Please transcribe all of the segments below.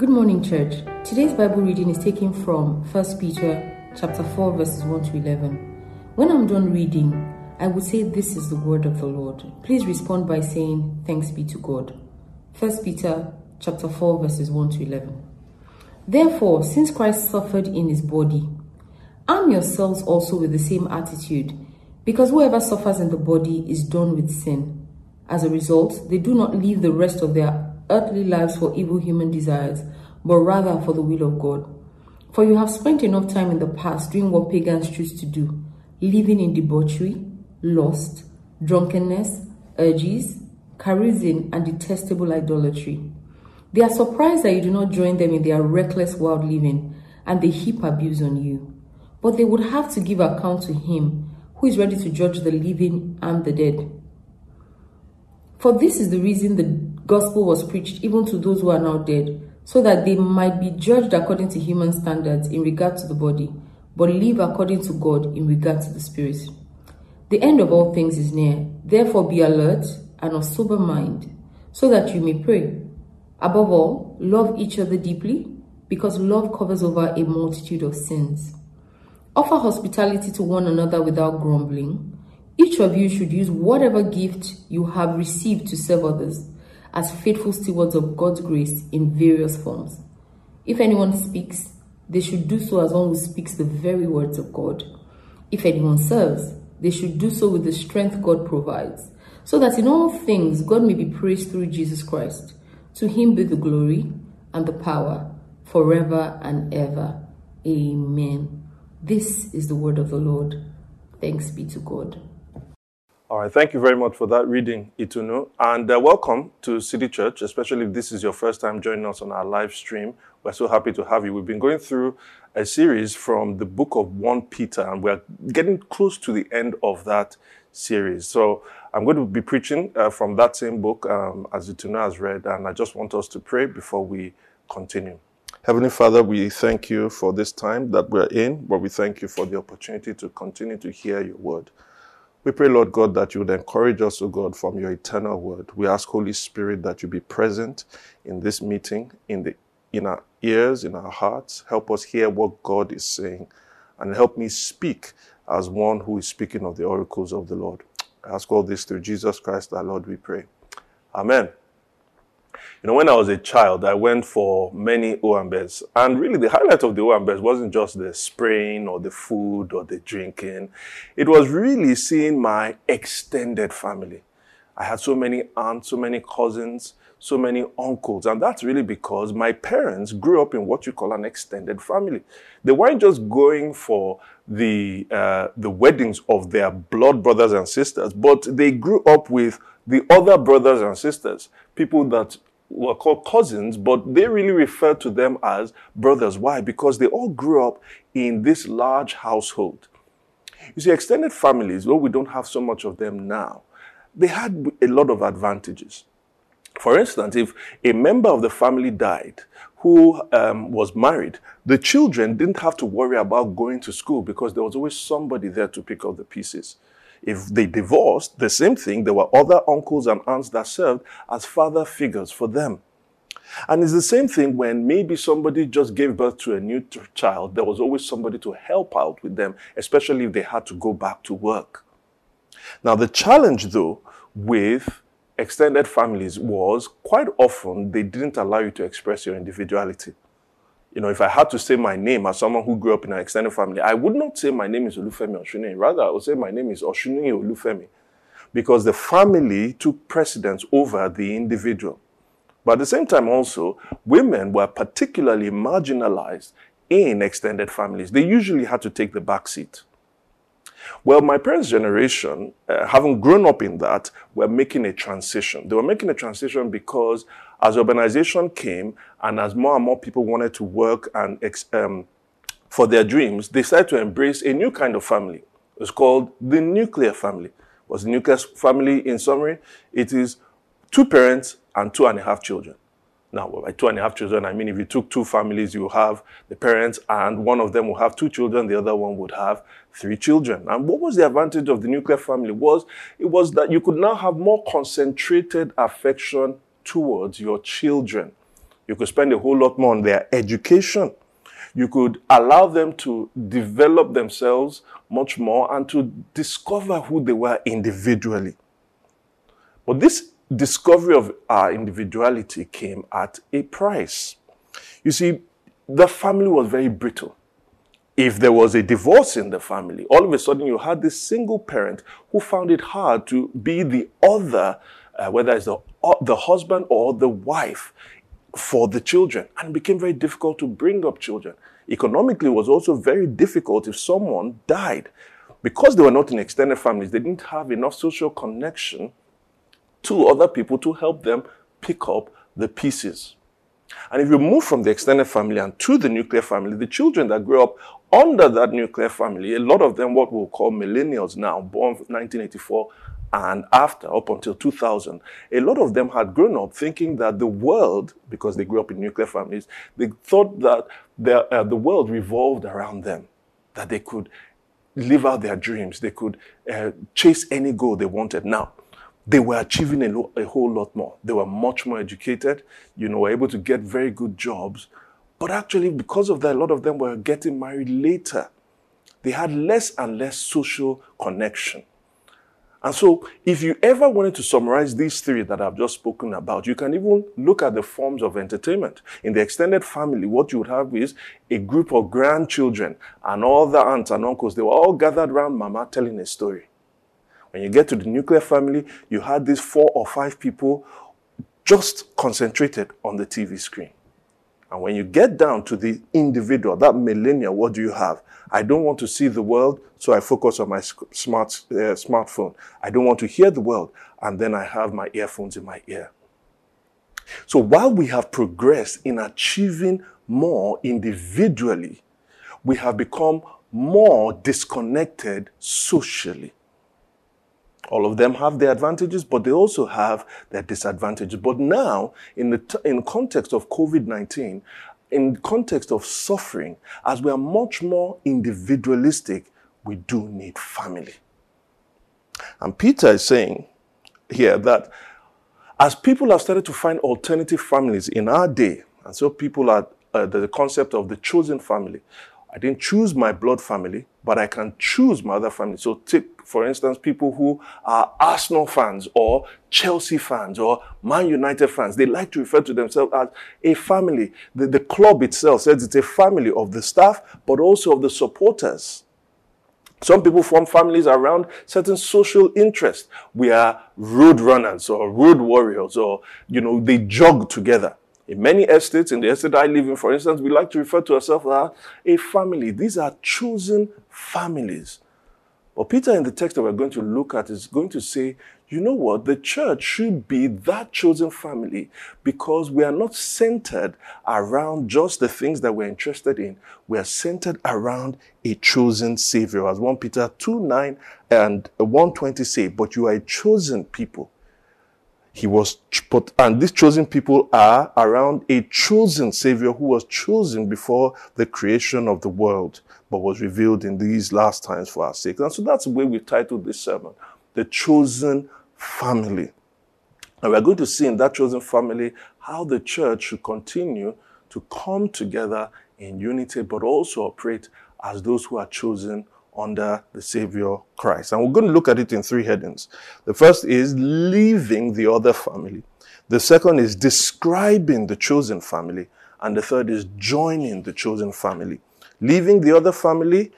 Good morning, church. Today's Bible reading is taken from 1 Peter chapter 4 verses 1 to 11. When I'm done reading, I would say this is the word of the Lord. Please respond by saying thanks be to God. 1 Peter chapter 4 verses 1 to 11. Therefore, since Christ suffered in his body, arm yourselves also with the same attitude, because whoever suffers in the body is done with sin. As a result, they do not live the rest of their earthly lives for evil human desires, but rather for the will of God. For you have spent enough time in the past doing what pagans choose to do, living in debauchery, lust, drunkenness, urges, carousing, and detestable idolatry. They are surprised that you do not join them in their reckless wild living, and they heap abuse on you. But they would have to give account to Him who is ready to judge the living and the dead. For this is the reason the gospel was preached even to those who are now dead, so that they might be judged according to human standards in regard to the body, but live according to God in regard to the spirit. The end of all things is near. Therefore, be alert and of sober mind, so that you may pray. Above all, love each other deeply, because love covers over a multitude of sins. Offer hospitality to one another without grumbling. Each of you should use whatever gift you have received to serve others as faithful stewards of God's grace in various forms. If anyone speaks, they should do so as one who speaks the very words of God. If anyone serves, they should do so with the strength God provides, so that in all things God may be praised through Jesus Christ. To him be the glory and the power forever and ever. Amen. This is the word of the Lord. Thanks be to God. All right, thank you very much for that reading, Itunu. And uh, welcome to City Church, especially if this is your first time joining us on our live stream. We're so happy to have you. We've been going through a series from the book of 1 Peter, and we're getting close to the end of that series. So I'm going to be preaching uh, from that same book um, as Itunu has read, and I just want us to pray before we continue. Heavenly Father, we thank you for this time that we're in, but we thank you for the opportunity to continue to hear your word. We pray, Lord God, that you would encourage us, O God, from your eternal word. We ask, Holy Spirit, that you be present in this meeting, in, the, in our ears, in our hearts. Help us hear what God is saying, and help me speak as one who is speaking of the oracles of the Lord. I ask all this through Jesus Christ, our Lord, we pray. Amen. You know, when I was a child, I went for many owambes. And really, the highlight of the owambes wasn't just the spraying or the food or the drinking. It was really seeing my extended family. I had so many aunts, so many cousins, so many uncles. And that's really because my parents grew up in what you call an extended family. They weren't just going for the, uh, the weddings of their blood brothers and sisters, but they grew up with the other brothers and sisters, people that were called cousins, but they really refer to them as brothers. Why? Because they all grew up in this large household. You see, extended families, though we don't have so much of them now, they had a lot of advantages. For instance, if a member of the family died who um, was married, the children didn't have to worry about going to school because there was always somebody there to pick up the pieces. If they divorced, the same thing, there were other uncles and aunts that served as father figures for them. And it's the same thing when maybe somebody just gave birth to a new t- child, there was always somebody to help out with them, especially if they had to go back to work. Now, the challenge though with extended families was quite often they didn't allow you to express your individuality. You know, if I had to say my name as someone who grew up in an extended family, I would not say my name is Olufemi Osunnuyi. Rather, I would say my name is Osunnuyi Olufemi. Because the family took precedence over the individual. But at the same time, also, women were particularly marginalized in extended families. They usually had to take the back seat. Well, my parents' generation, uh, having grown up in that, were making a transition. They were making a transition because as urbanization came and as more and more people wanted to work and um, for their dreams, they started to embrace a new kind of family. It's called the nuclear family. What's the nuclear family in summary? It is two parents and two and a half children. Now, by two and a half children, I mean if you took two families, you have the parents, and one of them will have two children, the other one would have three children. And what was the advantage of the nuclear family? Was it was that you could now have more concentrated affection towards your children. You could spend a whole lot more on their education. You could allow them to develop themselves much more and to discover who they were individually. But this discovery of our individuality came at a price. You see, the family was very brittle. If there was a divorce in the family, all of a sudden you had this single parent who found it hard to be the other, uh, whether it's the, uh, the husband or the wife for the children, and it became very difficult to bring up children. Economically, it was also very difficult if someone died. Because they were not in extended families, they didn't have enough social connection to other people to help them pick up the pieces. And if you move from the extended family and to the nuclear family, the children that grew up under that nuclear family, a lot of them, what we'll call millennials now, born 1984 and after, up until 2000, a lot of them had grown up thinking that the world, because they grew up in nuclear families, they thought that the, uh, the world revolved around them, that they could live out their dreams, they could uh, chase any goal they wanted. Now, they were achieving a, a whole lot more. They were much more educated, you know, were able to get very good jobs. But actually, because of that, a lot of them were getting married later. They had less and less social connection. And so, if you ever wanted to summarize these three that I've just spoken about, you can even look at the forms of entertainment. In the extended family, what you would have is a group of grandchildren and all the aunts and uncles. They were all gathered around mama telling a story. When you get to the nuclear family, you had these four or five people just concentrated on the TV screen. And when you get down to the individual, that millennial, what do you have? I don't want to see the world, so I focus on my smart uh, smartphone. I don't want to hear the world, and then I have my earphones in my ear. So while we have progressed in achieving more individually, we have become more disconnected socially. All of them have their advantages, but they also have their disadvantages. But now, in the t- in context of COVID nineteen, in context of suffering, as we are much more individualistic, we do need family. And Peter is saying here that as people have started to find alternative families in our day, and so people are uh, the concept of the chosen family. I didn't choose my blood family, but I can choose my other family. So take, for instance, people who are Arsenal fans or Chelsea fans or Man United fans. They like to refer to themselves as a family. The, the club itself says it's a family of the staff, but also of the supporters. Some people form families around certain social interests. We are road runners or road warriors or, you know, they jog together. In many estates, in the estate I live in, for instance, we like to refer to ourselves as a family. These are chosen families. But Peter, in the text that we're going to look at, is going to say, you know what? The church should be that chosen family because we are not centered around just the things that we're interested in. We are centered around a chosen Savior. As 1 Peter 2 9 and 120 say, but you are a chosen people he was, put, and these chosen people are around a chosen Savior who was chosen before the creation of the world, but was revealed in these last times for our sake. And so that's the way we've titled this sermon, The Chosen Family. And we're going to see in that chosen family how the church should continue to come together in unity, but also operate as those who are chosen under the Savior Christ. And we're going to look at it in three headings. The first is leaving the other family. The second is describing the chosen family. And the third is joining the chosen family. Leaving the other family,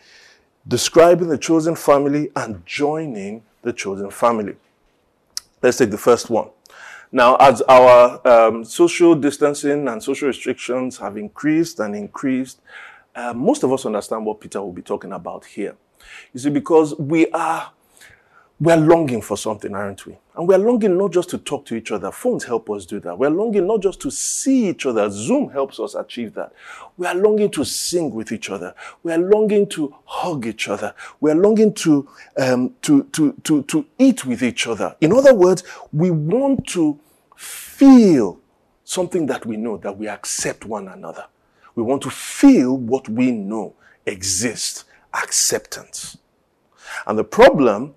describing the chosen family, and joining the chosen family. Let's take the first one. Now, as our um, social distancing and social restrictions have increased and increased, uh, most of us understand what Peter will be talking about here. You see, because we are we're longing for something, aren't we? And we're longing not just to talk to each other. Phones help us do that. We're longing not just to see each other. Zoom helps us achieve that. We are longing to sing with each other. We are longing to hug each other. We are longing to, um, to, to, to, to eat with each other. In other words, we want to feel something that we know, that we accept one another. We want to feel what we know exists, acceptance. And the problem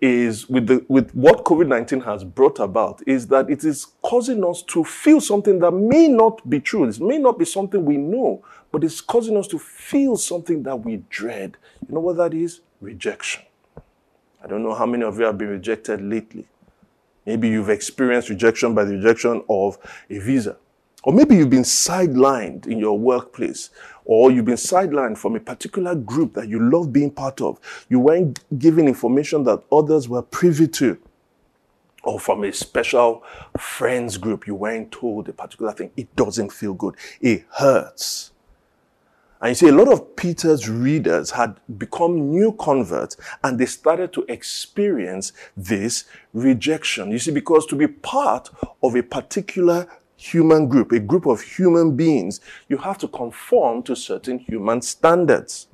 is with the with what COVID-19 has brought about is that it is causing us to feel something that may not be true. This may not be something we know, but it's causing us to feel something that we dread. You know what that is? Rejection. I don't know how many of you have been rejected lately. Maybe you've experienced rejection by the rejection of a visa. Or maybe you've been sidelined in your workplace, or you've been sidelined from a particular group that you love being part of. You weren't given information that others were privy to, or from a special friends group, you weren't told a particular thing. It doesn't feel good, it hurts. And you see, a lot of Peter's readers had become new converts and they started to experience this rejection. You see, because to be part of a particular human group, a group of human beings, you have to conform to certain human standards.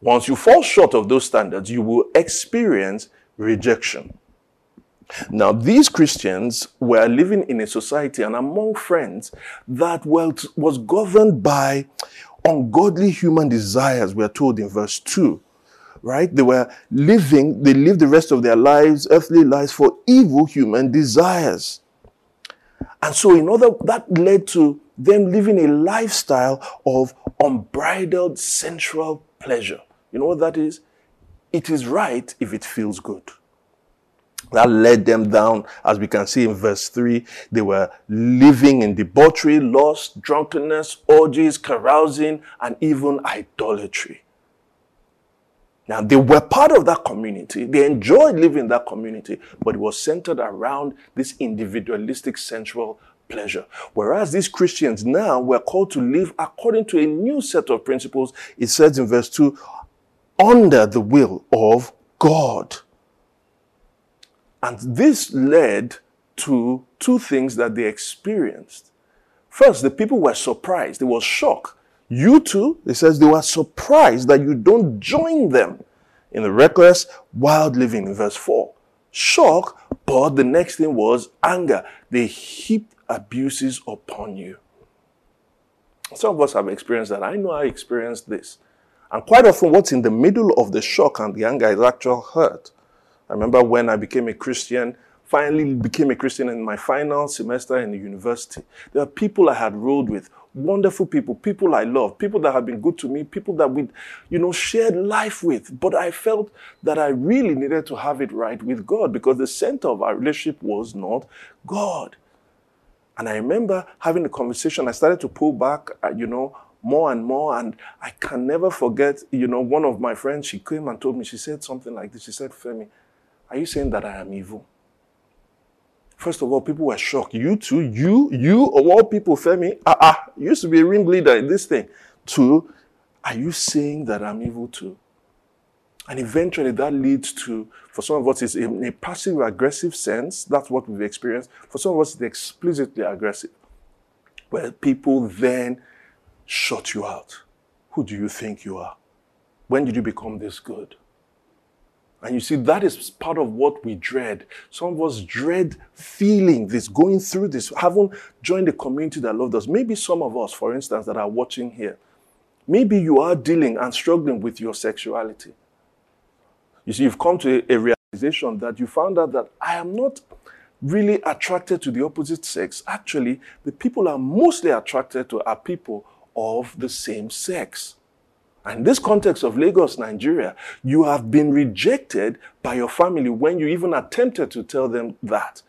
Once you fall short of those standards, you will experience rejection. Now, these Christians were living in a society and among friends that was governed by ungodly human desires, we are told in verse 2. Right? They were living, they lived the rest of their lives, earthly lives, for evil human desires. And so, in order, that led to them living a lifestyle of unbridled sensual pleasure. You know what that is? It is right if it feels good. That led them down, as we can see in verse 3. They were living in debauchery, lust, drunkenness, orgies, carousing, and even idolatry. Now, they were part of that community. They enjoyed living in that community, but it was centered around this individualistic sensual pleasure. Whereas these Christians now were called to live according to a new set of principles. It says in verse 2 under the will of God. And this led to two things that they experienced. First, the people were surprised. There was shock you too, it says they were surprised that you don't join them in the reckless, wild living in verse 4. Shock, but the next thing was anger. They heaped abuses upon you. Some of us have experienced that. I know I experienced this. And quite often, what's in the middle of the shock and the anger is actual hurt. I remember when I became a Christian, finally became a Christian in my final semester in the university. There are people I had rode with wonderful people, people I love, people that have been good to me, people that we, you know, shared life with. But I felt that I really needed to have it right with God because the center of our relationship was not God. And I remember having a conversation. I started to pull back, uh, you know, more and more. And I can never forget, you know, one of my friends, she came and told me, she said something like this. She said, Femi, are you saying that I am evil? First of all, people were shocked. You too, you, you, of all people, Femi, ah, ah, used to be a ringleader in this thing. Two, are you saying that I'm evil too? And eventually that leads to, for some of us, it's in a passive aggressive sense. That's what we've experienced. For some of us, it's explicitly aggressive. Where people then shut you out. Who do you think you are? When did you become this good? And you see, that is part of what we dread. Some of us dread feeling this, going through this, haven't joined a community that loved us. Maybe some of us, for instance, that are watching here, maybe you are dealing and struggling with your sexuality. You see, you've come to a, a realization that you found out that I am not really attracted to the opposite sex. Actually, the people I'm mostly attracted to are people of the same sex. And in this context of Lagos, Nigeria, you have been rejected by your family when you even attempted to tell them that.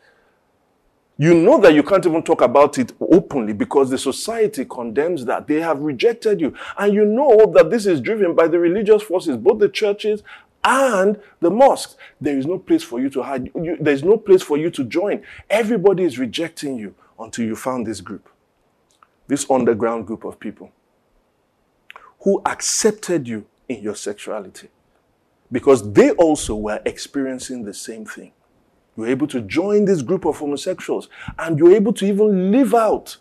You know that you can't even talk about it openly because the society condemns that. They have rejected you. And you know that this is driven by the religious forces, both the churches and the mosques. There is no place for you to hide. You, there's no place for you to join. Everybody is rejecting you until you found this group, this underground group of people who accepted you in your sexuality. because they also were experiencing the same thing. You're able to join this group of homosexuals and you're able to even live out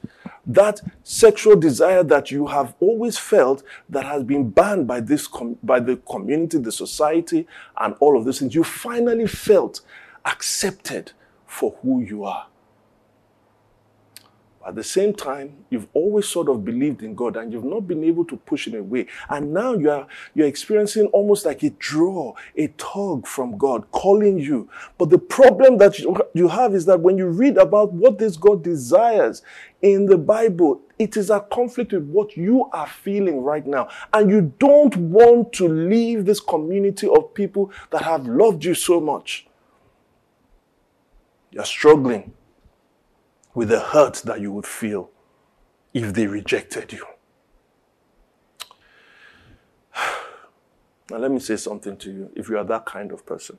that sexual desire that you have always felt that has been banned by this com- by the community, the society, and all of those things. You finally felt accepted for who you are. At the same time, you've always sort of believed in God and you've not been able to push it away. And now you are you're experiencing almost like a draw, a tug from God calling you. But the problem that you have is that when you read about what this God desires in the Bible, it is a conflict with what you are feeling right now. And you don't want to leave this community of people that have loved you so much. You're struggling with the hurt that you would feel if they rejected you. Now, let me say something to you if you are that kind of person.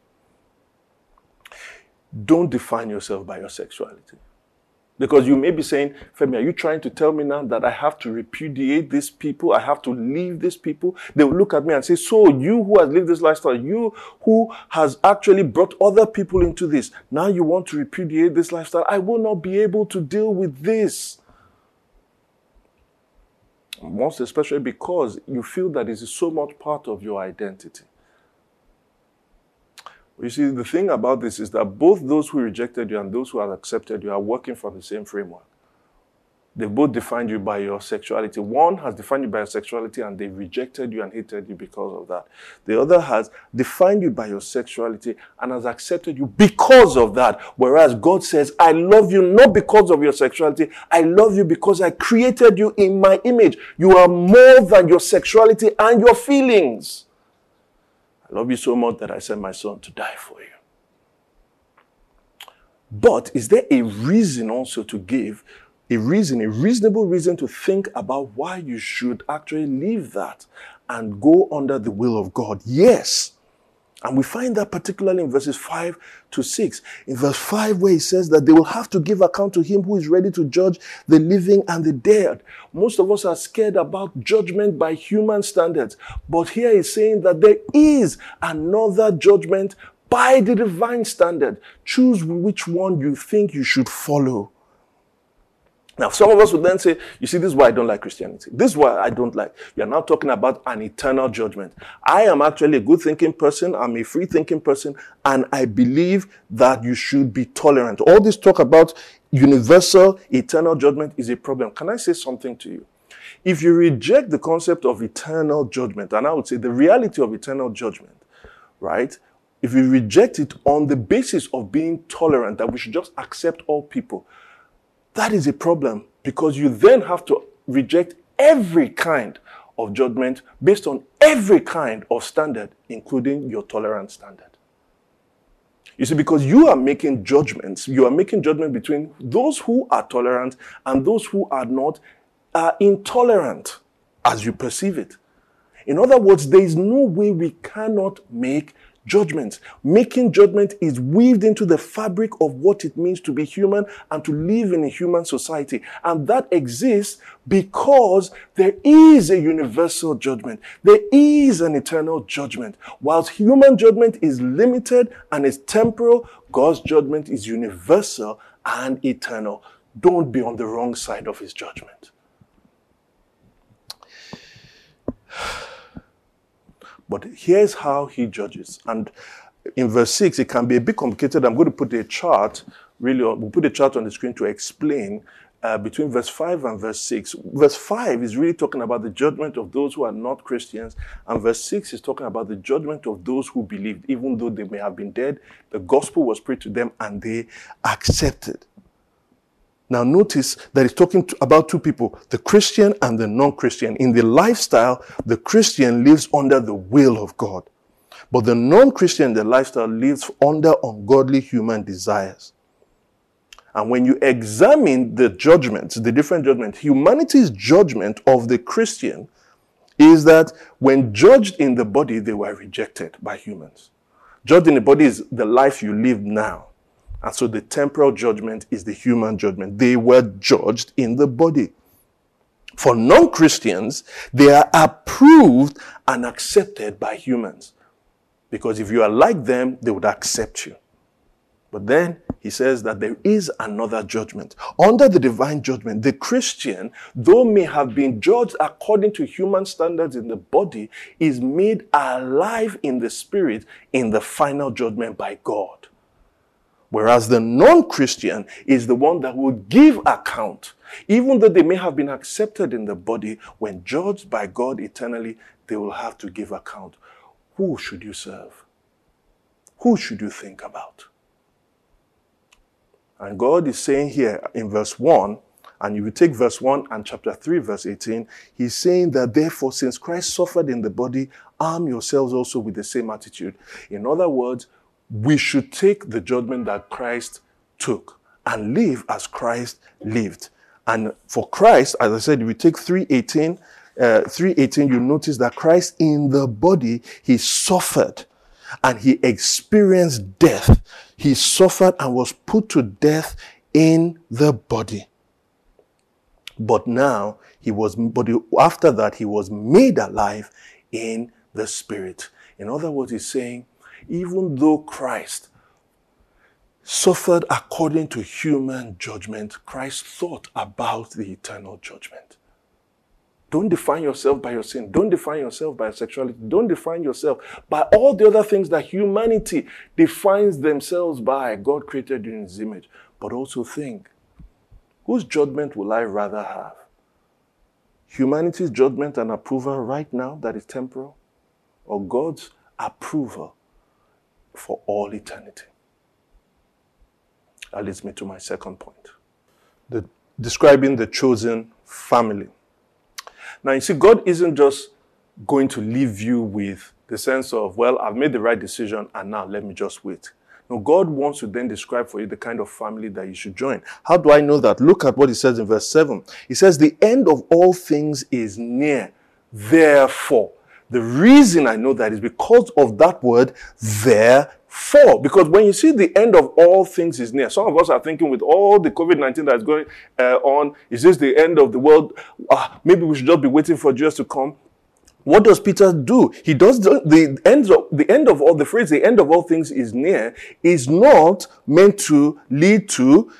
Don't define yourself by your sexuality. Because you may be saying, Femi, are you trying to tell me now that I have to repudiate these people? I have to leave these people? They will look at me and say, So you who has lived this lifestyle, you who has actually brought other people into this, now you want to repudiate this lifestyle? I will not be able to deal with this. Most especially because you feel that it is so much part of your identity. You see, the thing about this is that both those who rejected you and those who have accepted you are working from the same framework. They both defined you by your sexuality. One has defined you by your sexuality and they rejected you and hated you because of that. The other has defined you by your sexuality and has accepted you because of that. Whereas God says, I love you not because of your sexuality. I love you because I created you in my image. You are more than your sexuality and your feelings. I love you so much that I sent my son to die for you. But is there a reason also to give? A reason, a reasonable reason to think about why you should actually leave that and go under the will of God? Yes. And we find that particularly in verses 5 to 6. In verse 5, where he says that they will have to give account to him who is ready to judge the living and the dead. Most of us are scared about judgment by human standards. But here he's saying that there is another judgment by the divine standard. Choose which one you think you should follow. Now, some of us would then say, You see, this is why I don't like Christianity. This is why I don't like. You're now talking about an eternal judgment. I am actually a good thinking person. I'm a free thinking person. And I believe that you should be tolerant. All this talk about universal eternal judgment is a problem. Can I say something to you? If you reject the concept of eternal judgment, and I would say the reality of eternal judgment, right? If you reject it on the basis of being tolerant, that we should just accept all people, that is a problem because you then have to reject every kind of judgment based on every kind of standard, including your tolerance standard. You see, because you are making judgments, you are making judgment between those who are tolerant and those who are not, are intolerant as you perceive it. In other words, there is no way we cannot make judgment. Making judgment is weaved into the fabric of what it means to be human and to live in a human society. And that exists because there is a universal judgment. There is an eternal judgment. Whilst human judgment is limited and is temporal, God's judgment is universal and eternal. Don't be on the wrong side of his judgment. But here's how he judges. And in verse 6, it can be a bit complicated. I'm going to put a chart, really, we'll put a chart on the screen to explain uh, between verse 5 and verse 6. Verse 5 is really talking about the judgment of those who are not Christians, and verse 6 is talking about the judgment of those who believed, even though they may have been dead. The gospel was preached to them and they accepted. Now, notice that he's talking about two people, the Christian and the non Christian. In the lifestyle, the Christian lives under the will of God. But the non Christian, the lifestyle, lives under ungodly human desires. And when you examine the judgments, the different judgments, humanity's judgment of the Christian is that when judged in the body, they were rejected by humans. Judged in the body is the life you live now. And so the temporal judgment is the human judgment. They were judged in the body. For non Christians, they are approved and accepted by humans. Because if you are like them, they would accept you. But then he says that there is another judgment. Under the divine judgment, the Christian, though may have been judged according to human standards in the body, is made alive in the spirit in the final judgment by God. Whereas the non Christian is the one that will give account. Even though they may have been accepted in the body, when judged by God eternally, they will have to give account. Who should you serve? Who should you think about? And God is saying here in verse 1, and if you take verse 1 and chapter 3, verse 18, he's saying that therefore, since Christ suffered in the body, arm yourselves also with the same attitude. In other words, we should take the judgment that Christ took and live as Christ lived. And for Christ, as I said, if we take 318, uh, 318, you notice that Christ in the body, he suffered and he experienced death. He suffered and was put to death in the body. But now he was, but after that, he was made alive in the spirit. In other words, he's saying, even though Christ suffered according to human judgment, Christ thought about the eternal judgment. Don't define yourself by your sin. Don't define yourself by your sexuality. Don't define yourself by all the other things that humanity defines themselves by. God created in His image. But also think whose judgment will I rather have? Humanity's judgment and approval right now that is temporal, or God's approval for all eternity? That leads me to my second point the, describing the chosen family. Now, you see, God isn't just going to leave you with the sense of, well, I've made the right decision and now let me just wait. No, God wants to then describe for you the kind of family that you should join. How do I know that? Look at what he says in verse 7. He says, The end of all things is near. Therefore, the reason I know that is because of that word, therefore. Because when you see the end of all things is near, some of us are thinking with all the COVID 19 that's going uh, on, is this the end of the world? Uh, maybe we should just be waiting for Jesus to come. What does Peter do? He does the, the end of the end of all the phrase, the end of all things is near, is not meant to lead to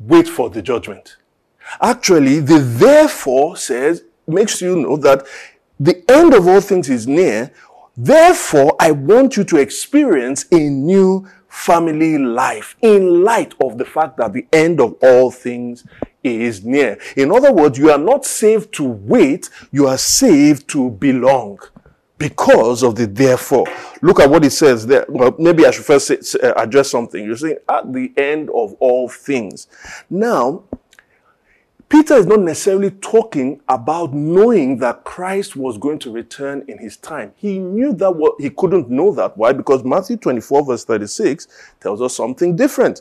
wait for the judgment. Actually, the therefore says, makes you know that the end of all things is near. Therefore, I want you to experience a new family life in light of the fact that the end of all things is near. In other words, you are not saved to wait, you are saved to belong because of the therefore. Look at what it says there. Well, maybe I should first say, address something. You're saying at the end of all things. Now, Peter is not necessarily talking about knowing that Christ was going to return in his time. He knew that what he couldn't know that. Why? Because Matthew 24 verse 36 tells us something different.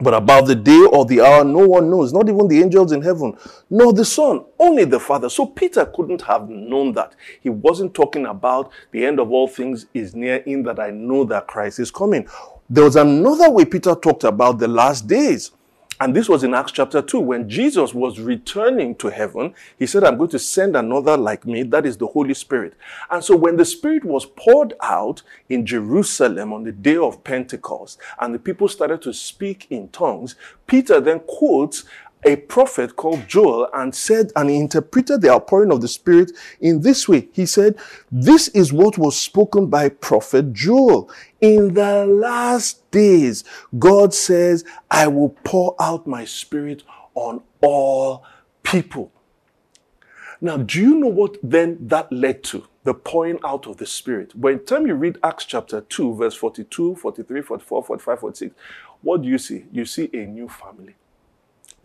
But about the day or the hour, no one knows, not even the angels in heaven, nor the Son, only the Father. So Peter couldn't have known that. He wasn't talking about the end of all things is near in that I know that Christ is coming. There was another way Peter talked about the last days. And this was in Acts chapter 2. When Jesus was returning to heaven, he said, I'm going to send another like me, that is the Holy Spirit. And so when the Spirit was poured out in Jerusalem on the day of Pentecost, and the people started to speak in tongues, Peter then quotes a prophet called Joel and said, and he interpreted the outpouring of the Spirit in this way. He said, This is what was spoken by prophet Joel. In the last days, God says, I will pour out my Spirit on all people. Now, do you know what then that led to? The pouring out of the Spirit. By the time you read Acts chapter 2, verse 42, 43, 44, 45, 46, what do you see? You see a new family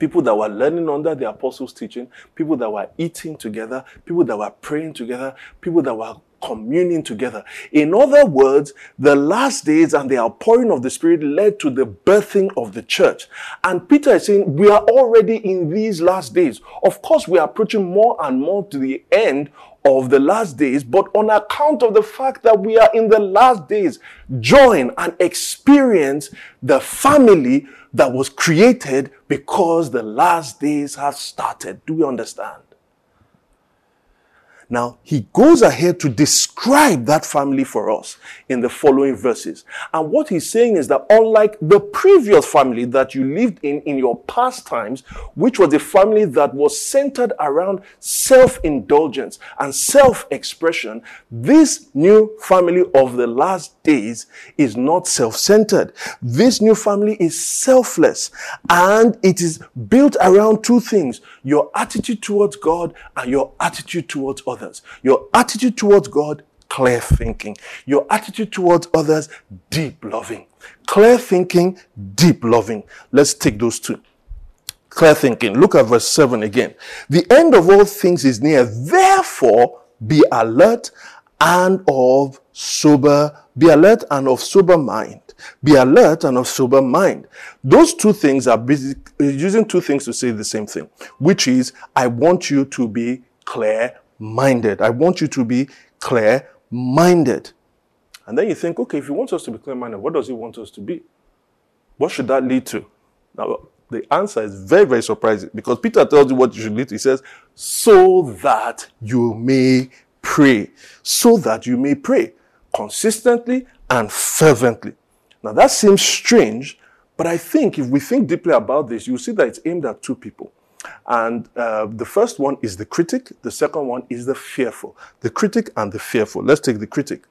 people that were learning under the apostles' teaching, people that were eating together, people that were praying together, people that were communing together. In other words, the last days and the outpouring of the Spirit led to the birthing of the church. And Peter is saying, we are already in these last days. Of course, we are approaching more and more to the end of the last days, but on account of the fact that we are in the last days, join and experience the family that was created because the last days have started. Do we understand? Now, he goes ahead to describe that family for us in the following verses. And what he's saying is that unlike the previous family that you lived in in your past times, which was a family that was centered around self-indulgence and self-expression, this new family of the last days is not self-centered. This new family is selfless and it is built around two things, your attitude towards God and your attitude towards others. Your attitude towards God, clear thinking. Your attitude towards others, deep loving. Clear thinking, deep loving. Let's take those two. Clear thinking. Look at verse 7 again. The end of all things is near. Therefore, be alert and of sober, be alert and of sober mind. Be alert and of sober mind. Those two things are busy, using two things to say the same thing, which is, I want you to be clear minded. I want you to be clear minded. And then you think, okay, if he wants us to be clear minded, what does he want us to be? What should that lead to? Now, the answer is very, very surprising because Peter tells you what you should lead to. He says, so that you may pray. So that you may pray consistently and fervently. Now that seems strange, but I think if we think deeply about this, you'll see that it's aimed at two people. And uh, the first one is the critic, the second one is the fearful. The critic and the fearful. Let's take the critic.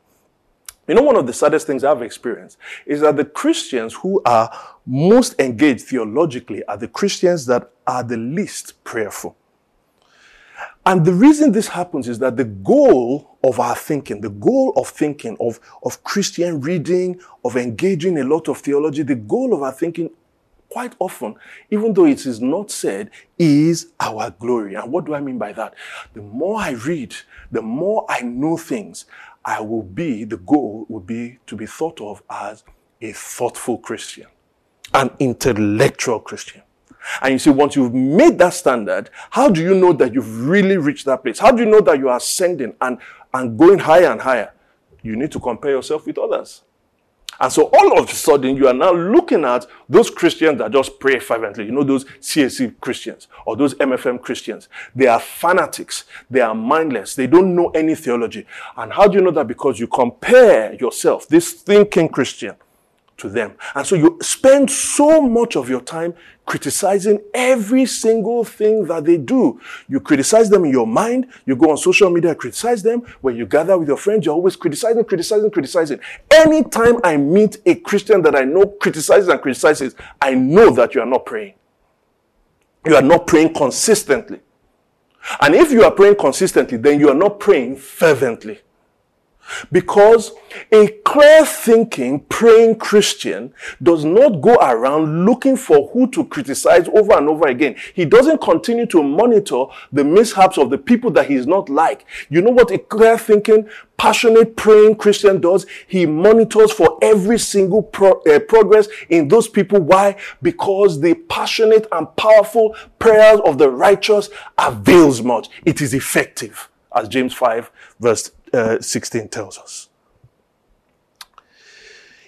You know, one of the saddest things I've experienced is that the Christians who are most engaged theologically are the Christians that are the least prayerful. And the reason this happens is that the goal of our thinking, the goal of thinking, of, of Christian reading, of engaging a lot of theology, the goal of our thinking quite often, even though it is not said, is our glory. And what do I mean by that? The more I read, the more I know things, I will be, the goal will be to be thought of as a thoughtful Christian, an intellectual Christian. And you see, once you've made that standard, how do you know that you've really reached that place? How do you know that you are ascending and, and going higher and higher? You need to compare yourself with others. And so all of a sudden, you are now looking at those Christians that just pray fervently. You know, those CAC Christians or those MFM Christians. They are fanatics. They are mindless. They don't know any theology. And how do you know that? Because you compare yourself, this thinking Christian, to them. And so you spend so much of your time criticizing every single thing that they do. You criticize them in your mind. You go on social media, criticize them. When you gather with your friends, you're always criticizing, criticizing, criticizing. Anytime I meet a Christian that I know criticizes and criticizes, I know that you are not praying. You are not praying consistently. And if you are praying consistently, then you are not praying fervently. Because a clear thinking, praying Christian does not go around looking for who to criticize over and over again. He doesn't continue to monitor the mishaps of the people that he's not like. You know what a clear thinking, passionate praying Christian does? He monitors for every single pro- uh, progress in those people. Why? Because the passionate and powerful prayers of the righteous avails much. It is effective. As James 5 verse uh, 16 tells us.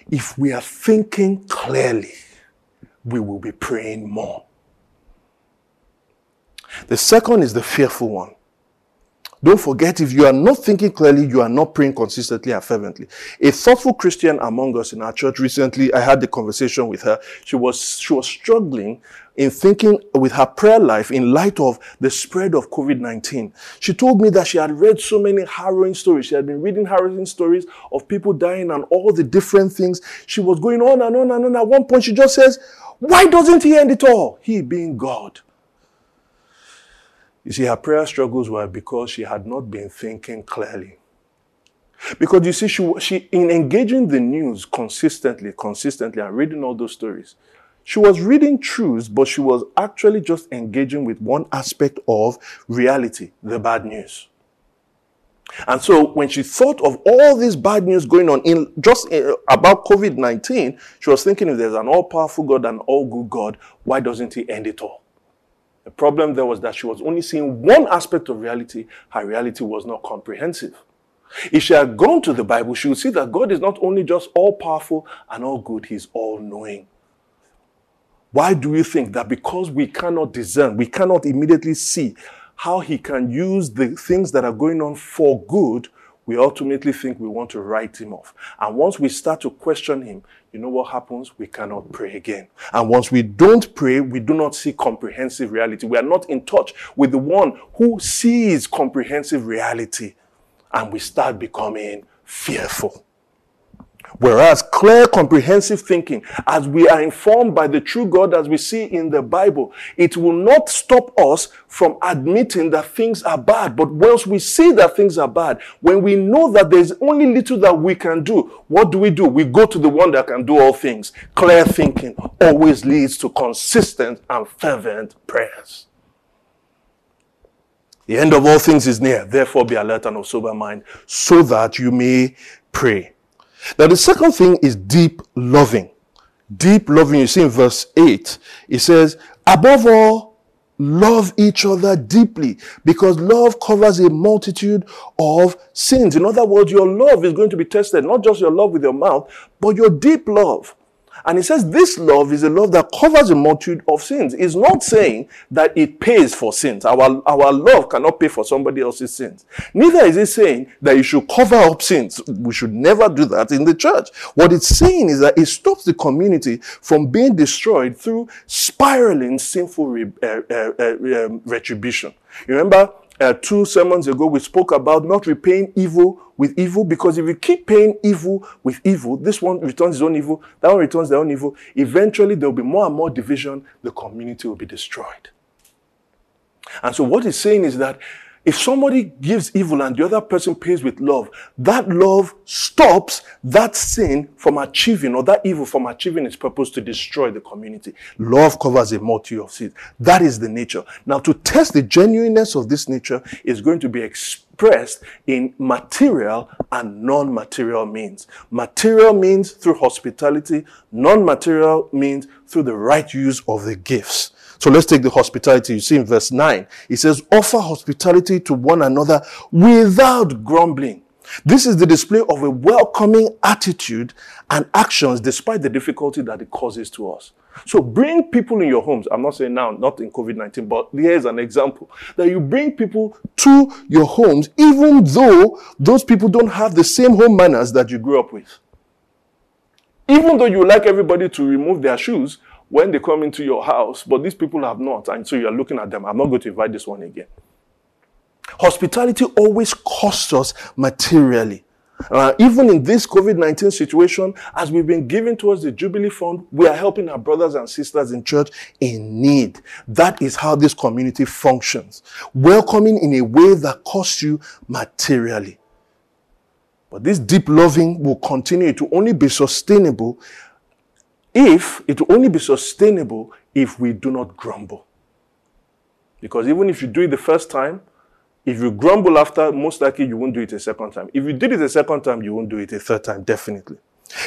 If we are thinking clearly, we will be praying more. The second is the fearful one. Don't forget, if you are not thinking clearly, you are not praying consistently and fervently. A thoughtful Christian among us in our church recently, I had the conversation with her. She was, she was struggling in thinking with her prayer life in light of the spread of COVID-19. She told me that she had read so many harrowing stories. She had been reading harrowing stories of people dying and all the different things. She was going on and on and on. At one point, she just says, why doesn't he end it all? He being God. You see, her prayer struggles were because she had not been thinking clearly. Because you see, she, she in engaging the news consistently, consistently, and reading all those stories, she was reading truths, but she was actually just engaging with one aspect of reality, the bad news. And so when she thought of all this bad news going on in just uh, about COVID-19, she was thinking if there's an all-powerful God and all-good God, why doesn't he end it all? The problem there was that she was only seeing one aspect of reality. Her reality was not comprehensive. If she had gone to the Bible, she would see that God is not only just all powerful and all good, He's all knowing. Why do you think that because we cannot discern, we cannot immediately see how he can use the things that are going on for good, we ultimately think we want to write him off. And once we start to question him, you know what happens? We cannot pray again. And once we don't pray, we do not see comprehensive reality. We are not in touch with the one who sees comprehensive reality. And we start becoming fearful. Whereas clear, comprehensive thinking, as we are informed by the true God as we see in the Bible, it will not stop us from admitting that things are bad. But once we see that things are bad, when we know that there's only little that we can do, what do we do? We go to the one that can do all things. Clear thinking always leads to consistent and fervent prayers. The end of all things is near. Therefore, be alert and of sober mind so that you may pray. Now, the second thing is deep loving. Deep loving, you see in verse 8, it says, above all, love each other deeply because love covers a multitude of sins. In other words, your love is going to be tested, not just your love with your mouth, but your deep love. And he says this love is a love that covers a multitude of sins. It's not saying that it pays for sins. Our, our love cannot pay for somebody else's sins. Neither is it saying that you should cover up sins. We should never do that in the church. What it's saying is that it stops the community from being destroyed through spiraling sinful re- uh, uh, uh, um, retribution. You remember uh, two sermons ago, we spoke about not repaying evil with evil because if you keep paying evil with evil, this one returns his own evil, that one returns their own evil, eventually there will be more and more division, the community will be destroyed. And so, what he's saying is that if somebody gives evil and the other person pays with love, that love stops that sin from achieving or that evil from achieving its purpose to destroy the community. Love covers a multitude of sins. That is the nature. Now, to test the genuineness of this nature is going to be expressed in material and non-material means. Material means through hospitality. Non-material means through the right use of the gifts. So let's take the hospitality. You see in verse 9, it says, offer hospitality to one another without grumbling. This is the display of a welcoming attitude and actions despite the difficulty that it causes to us. So bring people in your homes. I'm not saying now, not in COVID 19, but here's an example that you bring people to your homes, even though those people don't have the same home manners that you grew up with. Even though you like everybody to remove their shoes, when they come into your house, but these people have not, and so you're looking at them, I'm not going to invite this one again. Hospitality always costs us materially. Uh, even in this COVID 19 situation, as we've been giving towards the Jubilee Fund, we are helping our brothers and sisters in church in need. That is how this community functions. Welcoming in a way that costs you materially. But this deep loving will continue to only be sustainable if it will only be sustainable if we do not grumble. Because even if you do it the first time, if you grumble after, most likely you won't do it a second time. If you did it a second time, you won't do it a third time, definitely.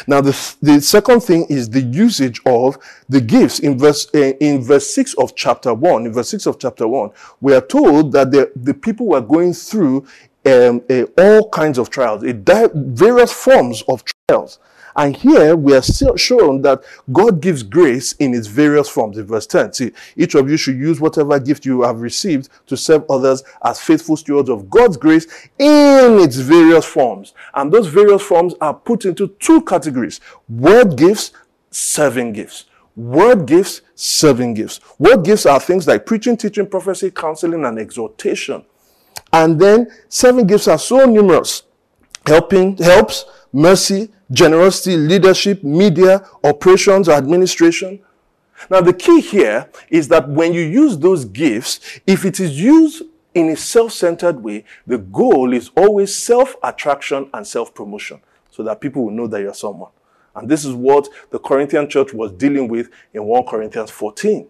Now, the, the second thing is the usage of the gifts. In verse, uh, in verse 6 of chapter 1, in verse 6 of chapter 1, we are told that the, the people were going through um, uh, all kinds of trials, di- various forms of trials. And here we are still shown that God gives grace in its various forms. In verse 10, see, each of you should use whatever gift you have received to serve others as faithful stewards of God's grace in its various forms. And those various forms are put into two categories. Word gifts, serving gifts. Word gifts, serving gifts. Word gifts are things like preaching, teaching, prophecy, counseling, and exhortation. And then serving gifts are so numerous. Helping, helps, mercy, generosity, leadership, media, operations, or administration. Now, the key here is that when you use those gifts, if it is used in a self-centered way, the goal is always self-attraction and self-promotion so that people will know that you're someone. And this is what the Corinthian church was dealing with in 1 Corinthians 14.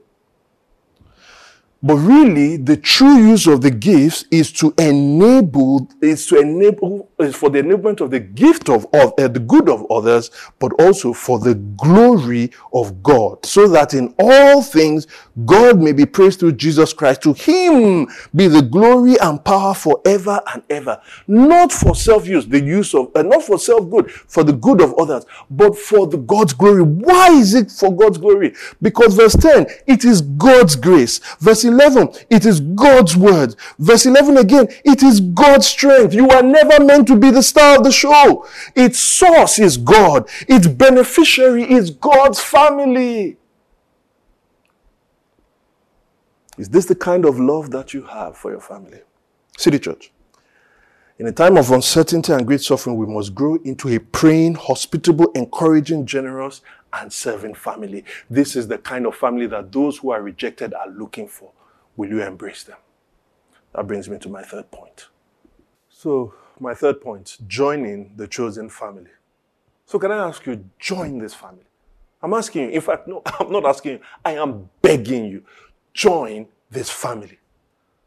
But really, the true use of the gifts is to enable, is to enable, is for the enablement of the gift of, of uh, the good of others, but also for the glory of God. So that in all things, God may be praised through Jesus Christ. To Him be the glory and power forever and ever. Not for self-use, the use of, uh, not for self-good, for the good of others, but for the God's glory. Why is it for God's glory? Because verse 10, it is God's grace. Verse 11, it is God's word. Verse 11 again, it is God's strength. You are never meant to be the star of the show. Its source is God. Its beneficiary is God's family. Is this the kind of love that you have for your family? City Church. In a time of uncertainty and great suffering, we must grow into a praying, hospitable, encouraging, generous, and serving family. This is the kind of family that those who are rejected are looking for. Will you embrace them? That brings me to my third point. So, my third point joining the chosen family. So, can I ask you, join this family? I'm asking you, in fact, no, I'm not asking you, I am begging you, join this family.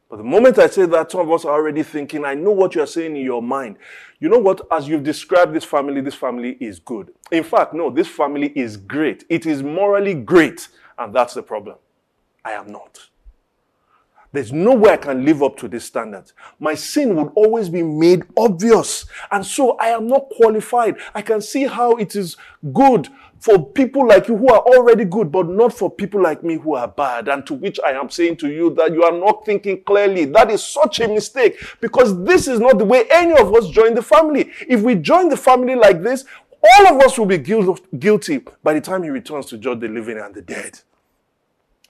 But the moment I say that, some of us are already thinking, I know what you're saying in your mind. You know what? As you've described this family, this family is good. In fact, no, this family is great. It is morally great. And that's the problem. I am not. There's no way I can live up to this standard. My sin would always be made obvious. And so I am not qualified. I can see how it is good for people like you who are already good, but not for people like me who are bad. And to which I am saying to you that you are not thinking clearly. That is such a mistake because this is not the way any of us join the family. If we join the family like this, all of us will be guilty by the time he returns to judge the living and the dead.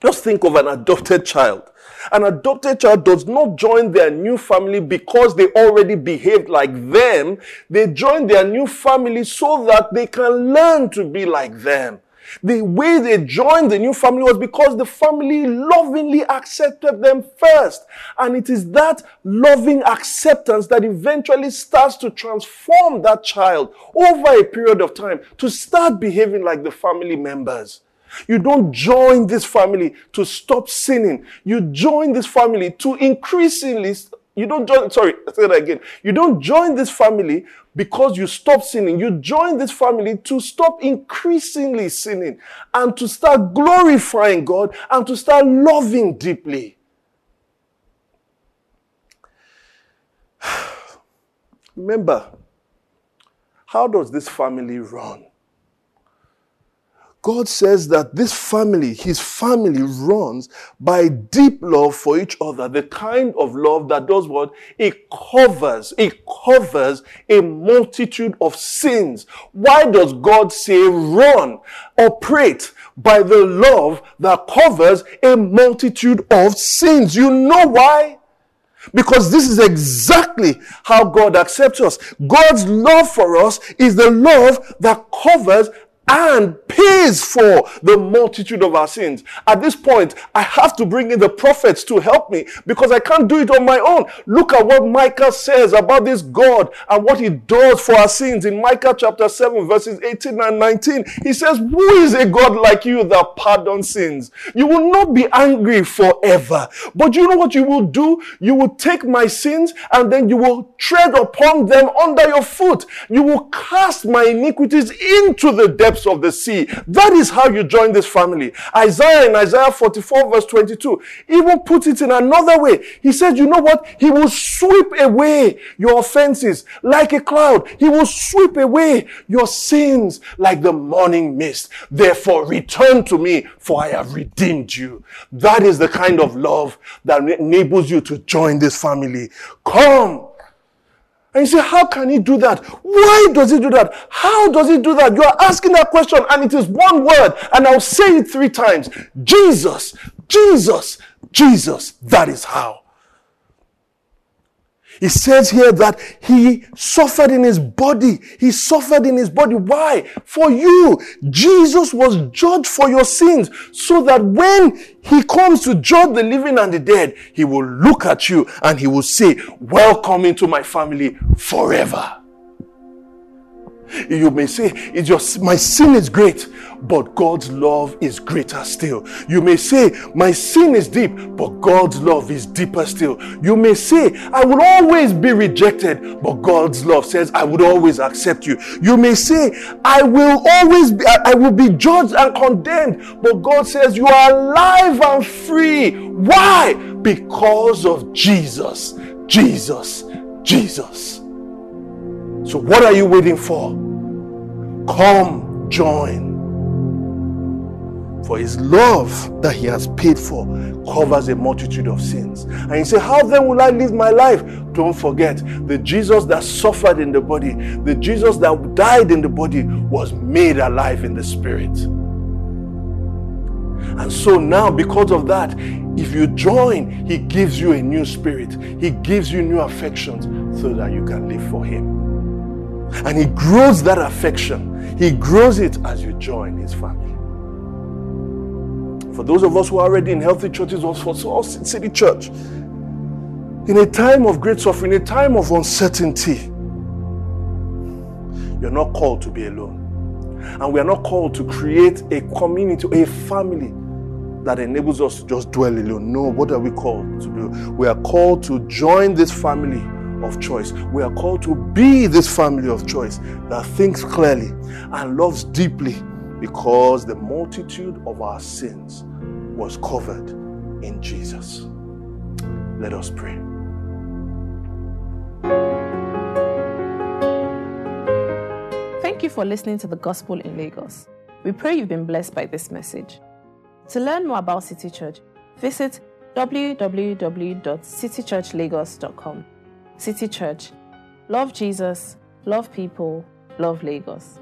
Just think of an adopted child. An adopted child does not join their new family because they already behaved like them. They join their new family so that they can learn to be like them. The way they joined the new family was because the family lovingly accepted them first. And it is that loving acceptance that eventually starts to transform that child over a period of time to start behaving like the family members. You don't join this family to stop sinning. You join this family to increasingly, you don't join, sorry, say that again. You don't join this family because you stop sinning. You join this family to stop increasingly sinning and to start glorifying God and to start loving deeply. Remember, how does this family run? God says that this family, his family runs by deep love for each other. The kind of love that does what? It covers, it covers a multitude of sins. Why does God say run, operate by the love that covers a multitude of sins? You know why? Because this is exactly how God accepts us. God's love for us is the love that covers and pays for the multitude of our sins. At this point, I have to bring in the prophets to help me because I can't do it on my own. Look at what Micah says about this God and what he does for our sins in Micah chapter 7 verses 18 and 19. He says, who is a God like you that pardons sins? You will not be angry forever. But you know what you will do? You will take my sins and then you will tread upon them under your foot. You will cast my iniquities into the depths depths of the sea. That is how you join this family. Isaiah in Isaiah 44 verse 22 even put it in another way. He said, you know what? He will sweep away your offenses like a cloud. He will sweep away your sins like the morning mist. Therefore return to me for I have redeemed you. That is the kind of love that enables you to join this family. Come and you say, how can he do that? Why does he do that? How does he do that? You are asking that question and it is one word and I'll say it three times. Jesus, Jesus, Jesus. That is how. He says here that he suffered in his body. He suffered in his body. Why? For you. Jesus was judged for your sins so that when he comes to judge the living and the dead, he will look at you and he will say, welcome into my family forever. You may say, it's just, my sin is great, but God's love is greater still. You may say, my sin is deep, but God's love is deeper still. You may say, I will always be rejected, but God's love says, I would always accept you. You may say, I will always be, I will be judged and condemned, but God says, you are alive and free. Why? Because of Jesus. Jesus. Jesus. So, what are you waiting for? Come, join. For his love that he has paid for covers a multitude of sins. And you say, How then will I live my life? Don't forget, the Jesus that suffered in the body, the Jesus that died in the body, was made alive in the spirit. And so now, because of that, if you join, He gives you a new spirit, He gives you new affections so that you can live for Him. And He grows that affection, He grows it as you join His family. For those of us who are already in healthy churches, or for City Church, in a time of great suffering, in a time of uncertainty, you're not called to be alone. And we are not called to create a community, a family that enables us to just dwell alone. No, what are we called to do? We are called to join this family of choice. We are called to be this family of choice that thinks clearly and loves deeply because the multitude of our sins was covered in Jesus. Let us pray. Thank you for listening to the Gospel in Lagos. We pray you've been blessed by this message. To learn more about City Church, visit www.citychurchlagos.com. City Church. Love Jesus, love people, love Lagos.